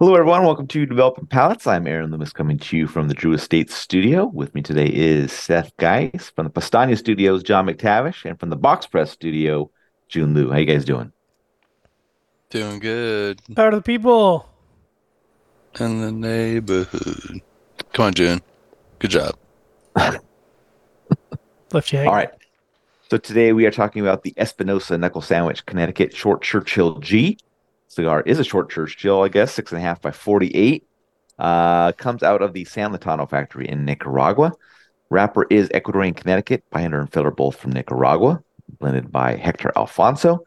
Hello, everyone. Welcome to Developing Palates. I'm Aaron Loomis coming to you from the Drew Estate studio. With me today is Seth Geis from the Pastania studios, John McTavish, and from the Box Press studio, Jiunn Liu. How you guys doing? Doing good. Power to the people. In the neighborhood. Come on, Jiunn. Good job. Left you hanging. All right. So today we are talking about the Espinosa Knuckle Sandwich Connecticut Short Churchill G. Cigar is a short Churchill, I guess, six and a half by 48. Uh, comes out of the San Lotano factory in Nicaragua. Wrapper is Ecuadorian Connecticut, binder and filler both from Nicaragua, blended by Hector Alfonso.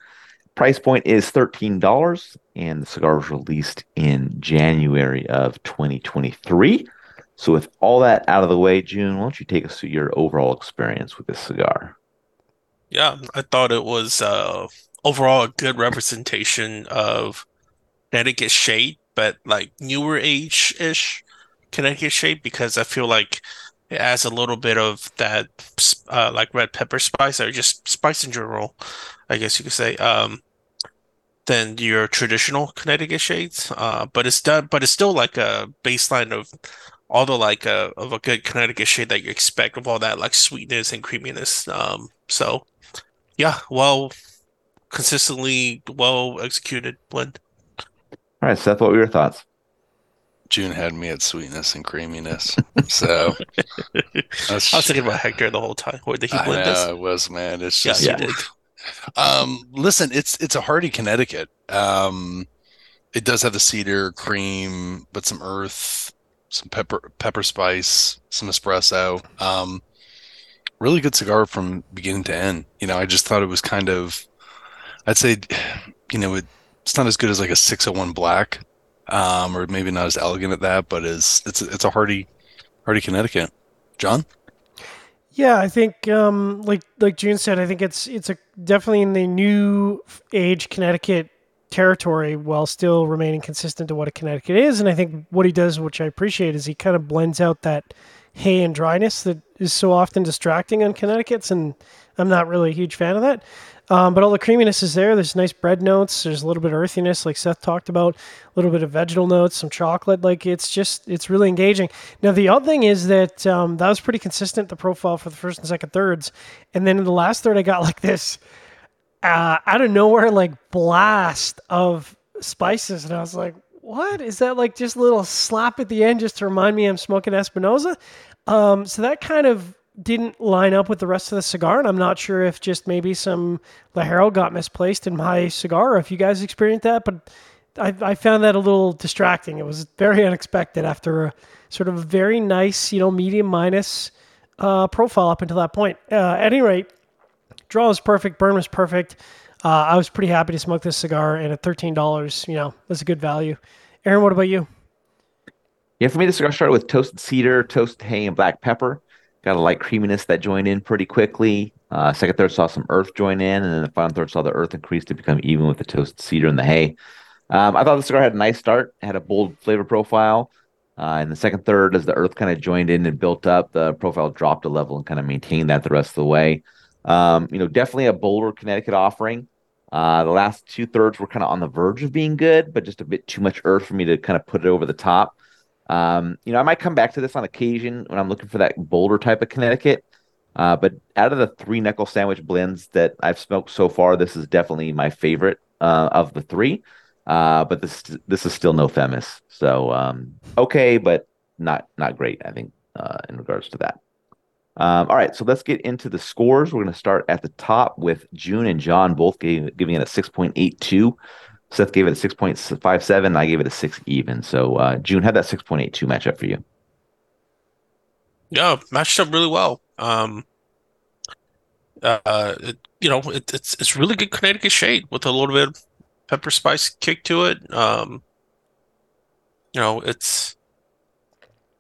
Price point is $13, and the cigar was released in January of 2023. So, with all that out of the way, Jiunn, why don't you take us through your overall experience with this cigar? Yeah, I thought it was uh, overall a good representation of Connecticut shade, but like newer age ish Connecticut shade because I feel like it adds a little bit of that uh, like red pepper spice or just spice in general, I guess you could say. Um, than your traditional Connecticut shades, uh, but it's done, but it's still like a baseline of all the like uh, of a good Connecticut shade that you expect of all that like sweetness and creaminess. Um, so yeah, well, consistently well executed blend. All right, Seth, what were your thoughts? Jiunn had me at sweetness and creaminess. So I was thinking about Hector the whole time. Where did he blend I this? know, it was man. It's Yeah, just he did. um listen, it's it's a hearty Connecticut. Um it does have the cedar cream, but some earth, some pepper pepper spice, some espresso. Um really good cigar from beginning to end. You know, I just thought it was kind of I'd say you know, it, it's not as good as like a 601 black. Um, or maybe not as elegant at that, but is it's it's a hearty hearty Connecticut. John? Yeah, I think um, like like Jiunn said, I think it's it's a definitely in the new age Connecticut territory while still remaining consistent to what a Connecticut is. And I think what he does, which I appreciate, is he kind of blends out that hay and dryness that is so often distracting on Connecticut's, and I'm not really a huge fan of that. Um, but all the creaminess is there. There's nice bread notes. There's a little bit of earthiness, like Seth talked about. A little bit of vegetal notes, some chocolate. Like it's just, it's really engaging. Now the odd thing is that um, that was pretty consistent the profile for the first and second thirds, and then in the last third I got like this uh, out of nowhere like blast of spices, and I was like, what is that? Like just a little slap at the end just to remind me I'm smoking Espinosa. Um, so that kind of didn't line up with the rest of the cigar, and I'm not sure if just maybe some Ligero got misplaced in my cigar, or if you guys experienced that, but I, I found that a little distracting. It was very unexpected after a sort of very nice, you know, medium minus uh, profile up until that point. Uh, at any rate, draw was perfect, burn was perfect. Uh, I was pretty happy to smoke this cigar, and at thirteen dollars, you know, that's a good value. Aaron, what about you? Yeah, for me, the cigar started with toasted cedar, toasted hay, and black pepper. Got a light creaminess that joined in pretty quickly. Uh, second third saw some earth join in, and then the final third saw the earth increase to become even with the toasted cedar and the hay. Um, I thought the cigar had a nice start, had a bold flavor profile. Uh, in the second third, as the earth kind of joined in and built up, the profile dropped a level and kind of maintained that the rest of the way. Um, you know, definitely a bolder Connecticut offering. Uh, the last two thirds were kind of on the verge of being good, but just a bit too much earth for me to kind of put it over the top. Um, you know, I might come back to this on occasion when I'm looking for that bolder type of Connecticut. Uh, but out of the three knuckle sandwich blends that I've smoked so far, this is definitely my favorite uh, of the three. Uh, but this this is still no Themis, so um, okay, but not not great. I think uh, in regards to that. Um, all right, so let's get into the scores. We're going to start at the top with Jiunn and John both gave, giving it a 6.82. Seth gave it a 6.57. And I gave it a 6 even. So, uh, Jiunn, had that 6.82 match up for you? Yeah, matched up really well. Um, uh, it, you know, it, it's it's really good Connecticut shade with a little bit of pepper spice kick to it. Um, you know, it's.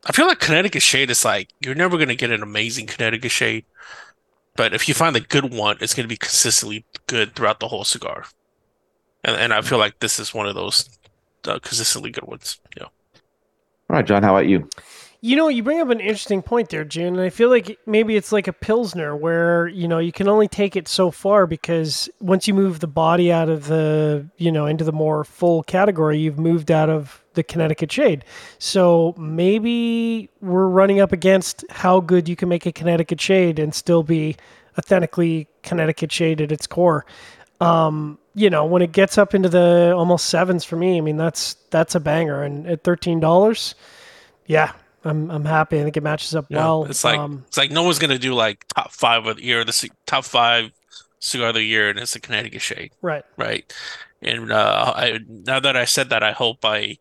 I feel like Connecticut shade is like you're never gonna get an amazing Connecticut shade, but if you find a good one, it's gonna be consistently good throughout the whole cigar. And and I feel like this is one of those uh, consistently good ones. Yeah. All right, John, how about you? You know, you bring up an interesting point there, Jiunn. And I feel like maybe it's like a Pilsner where, you know, you can only take it so far because once you move the body out of the, you know, into the more full category, you've moved out of the Connecticut shade. So maybe we're running up against how good you can make a Connecticut shade and still be authentically Connecticut shade at its core. Um, you know, when it gets up into the almost sevens for me, I mean that's that's a banger. And at thirteen dollars, yeah, I'm I'm happy. I think it matches up Yeah, well. it's like um, it's like no one's gonna do like top five of the year, the top five cigar of the year, and it's a Connecticut shade, right. right? And uh, I now that I said that, I hope I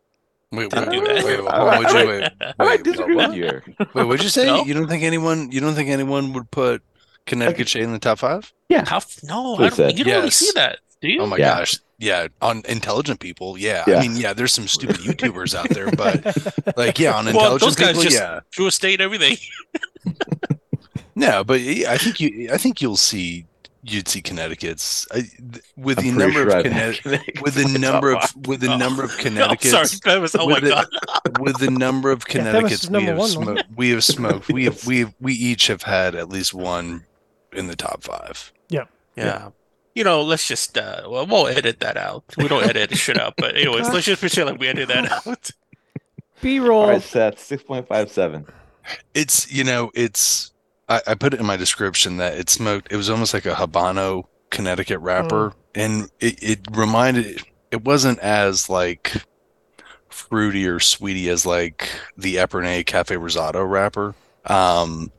Wait, Don't wait, wait, that. wait, I hold on, would you, wait, I wait, what? with you. here. Wait, what'd you say? No? You don't think anyone? You don't think anyone would put Connecticut Shade in the top five? top. No, I don't. said. You don't really Yes. see that, do you? Oh my Yeah. gosh, yeah. On intelligent people, yeah. Yeah. I mean, yeah. There's some stupid YouTubers out there, but like, yeah, on Well, intelligent those guys people, just yeah. Drew Estate everything. No, but yeah, I think you, I think you'll see, you'd see Connecticut's I, th- with I'm the pretty number sure of I've Connecticut, Connecticut with the number of with the Oh. number of I'm Connecticut's sorry, that was. Oh my with the- god. with the number of Yeah, that was Connecticut's we number have one, wasn't smoked, we have smoked, we have we have, we each have had at least one in the top five. Yeah. Yeah. You know, let's just uh well we'll edit that out. We don't edit shit out, but anyways, let's just pretend like we edit that out. B roll. right, Seth, six point five seven. It's you know it's I, I put it in my description that it smoked. It was almost like a Habano Connecticut wrapper, and it, it reminded. It wasn't as like fruity or sweety as like the Epernay Cafe Rosado wrapper. Um, it-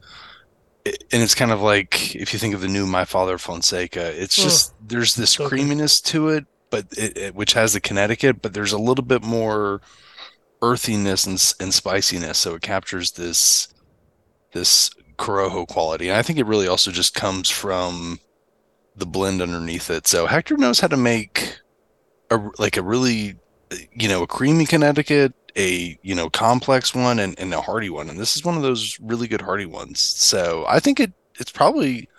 and it's kind of like if you think of the new My Father Fonseca, it's just there's this So good. creaminess to it, but it, it which has the Connecticut, but there's a little bit more earthiness and, and spiciness, so it captures this this Corojo quality. And I think it really also just comes from the blend underneath it. So Hector knows how to make a like a really you know a creamy Connecticut, a you know complex one, and, and a hearty one. And this is one of those really good hearty ones. So I think it it's probably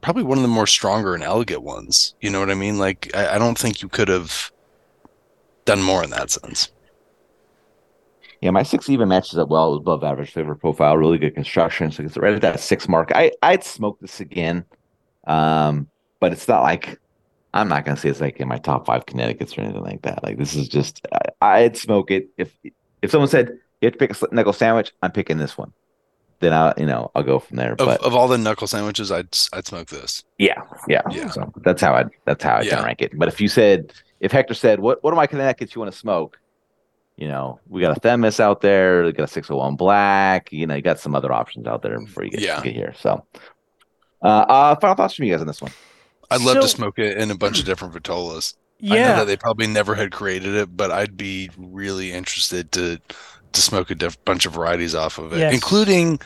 probably one of the more stronger and elegant ones. You know what I mean? Like I, I don't think you could have done more in that sense. Yeah, my six even matches up well. Above average flavor profile, really good construction. So it's right at that six mark. I I'd smoke this again, um, but it's not like I'm not gonna say it's like in my top five Connecticut's or anything like that. Like this is just I, I'd smoke it if if someone said you have to pick a knuckle sandwich, I'm picking this one. Then I you know I'll go from there. Of, But of all the knuckle sandwiches, I'd I'd smoke this. yeah, yeah, Yeah. So that's how I that's how I Yeah. rank it. But if you said if Hector said what what are my Connecticut's you want to smoke? You know, we got a Themis out there, we got a 601 black, you know, you got some other options out there before you get, Yeah. get here. So uh uh final thoughts from you guys on this one. I'd love to smoke it in a bunch of different vitolas. I know Yeah. that they probably never had created it, but I'd be really interested to to smoke a diff- bunch of varieties off of it, Yes. including.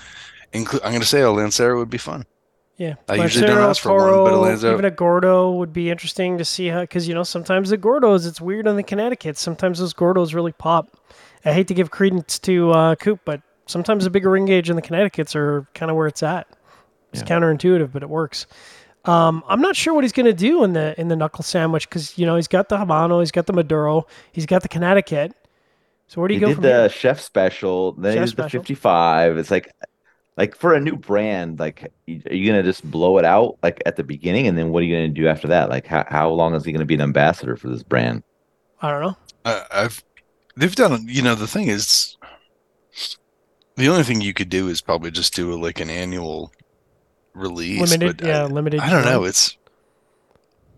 Inclu- I'm going to say a Lancero would be fun. Yeah, I usually don't ask for one, but Toro, Lancero- even a Gordo would be interesting to see how because you know sometimes the Gordos it's weird on the Connecticut. Sometimes those Gordos really pop. I hate to give credence to uh, Coop, but sometimes the bigger ring gauge in the Connecticut's are kind of where it's at. It's Yeah. counterintuitive, but it works. Um, I'm not sure what he's going to do in the in the knuckle sandwich because you know he's got the Habano, he's got the Maduro, he's got the Connecticut. So where do He you go did from the here? chef special, then he Chef did the 55. It's like like for a new brand, like are you gonna just blow it out like at the beginning and then what are you gonna do after that? Like how, how long is he gonna be an ambassador for this brand? I don't know. I, I've they've done. You know, the thing is, the only thing you could do is probably just do a, like an annual release. Limited, but yeah, I, limited. I don't know. It's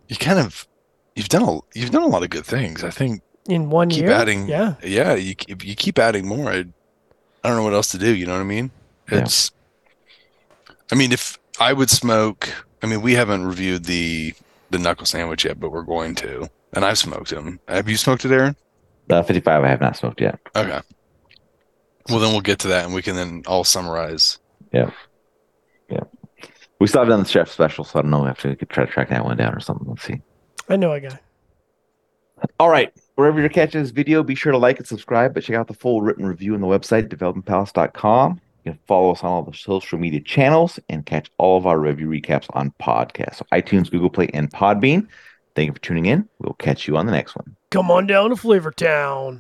you kind of you've done a you've done a lot of good things. I think in one keep year. adding- Yeah, yeah, you if you keep adding more, I, I don't know what else to do. You know what I mean? Yeah. It's. I mean, if I would smoke, I mean, we haven't reviewed the the knuckle sandwich yet, but we're going to, and I've smoked them. Have you smoked it, Aaron? The 55 I have not smoked yet. Okay. Well, then we'll get to that, and we can then all summarize. We still haven't done the chef special, so I don't know. We have to try to track that one down or something. Let's see. I know a guy. All right. Wherever you're catching this video, be sure to like and subscribe, but check out the full written review on the website, developingpalates.com. You can follow us on all the social media channels and catch all of our review recaps on podcasts. So iTunes, Google Play, and Podbean. Thank you for tuning in. We'll catch you on the next one. Come on down to Flavor Town.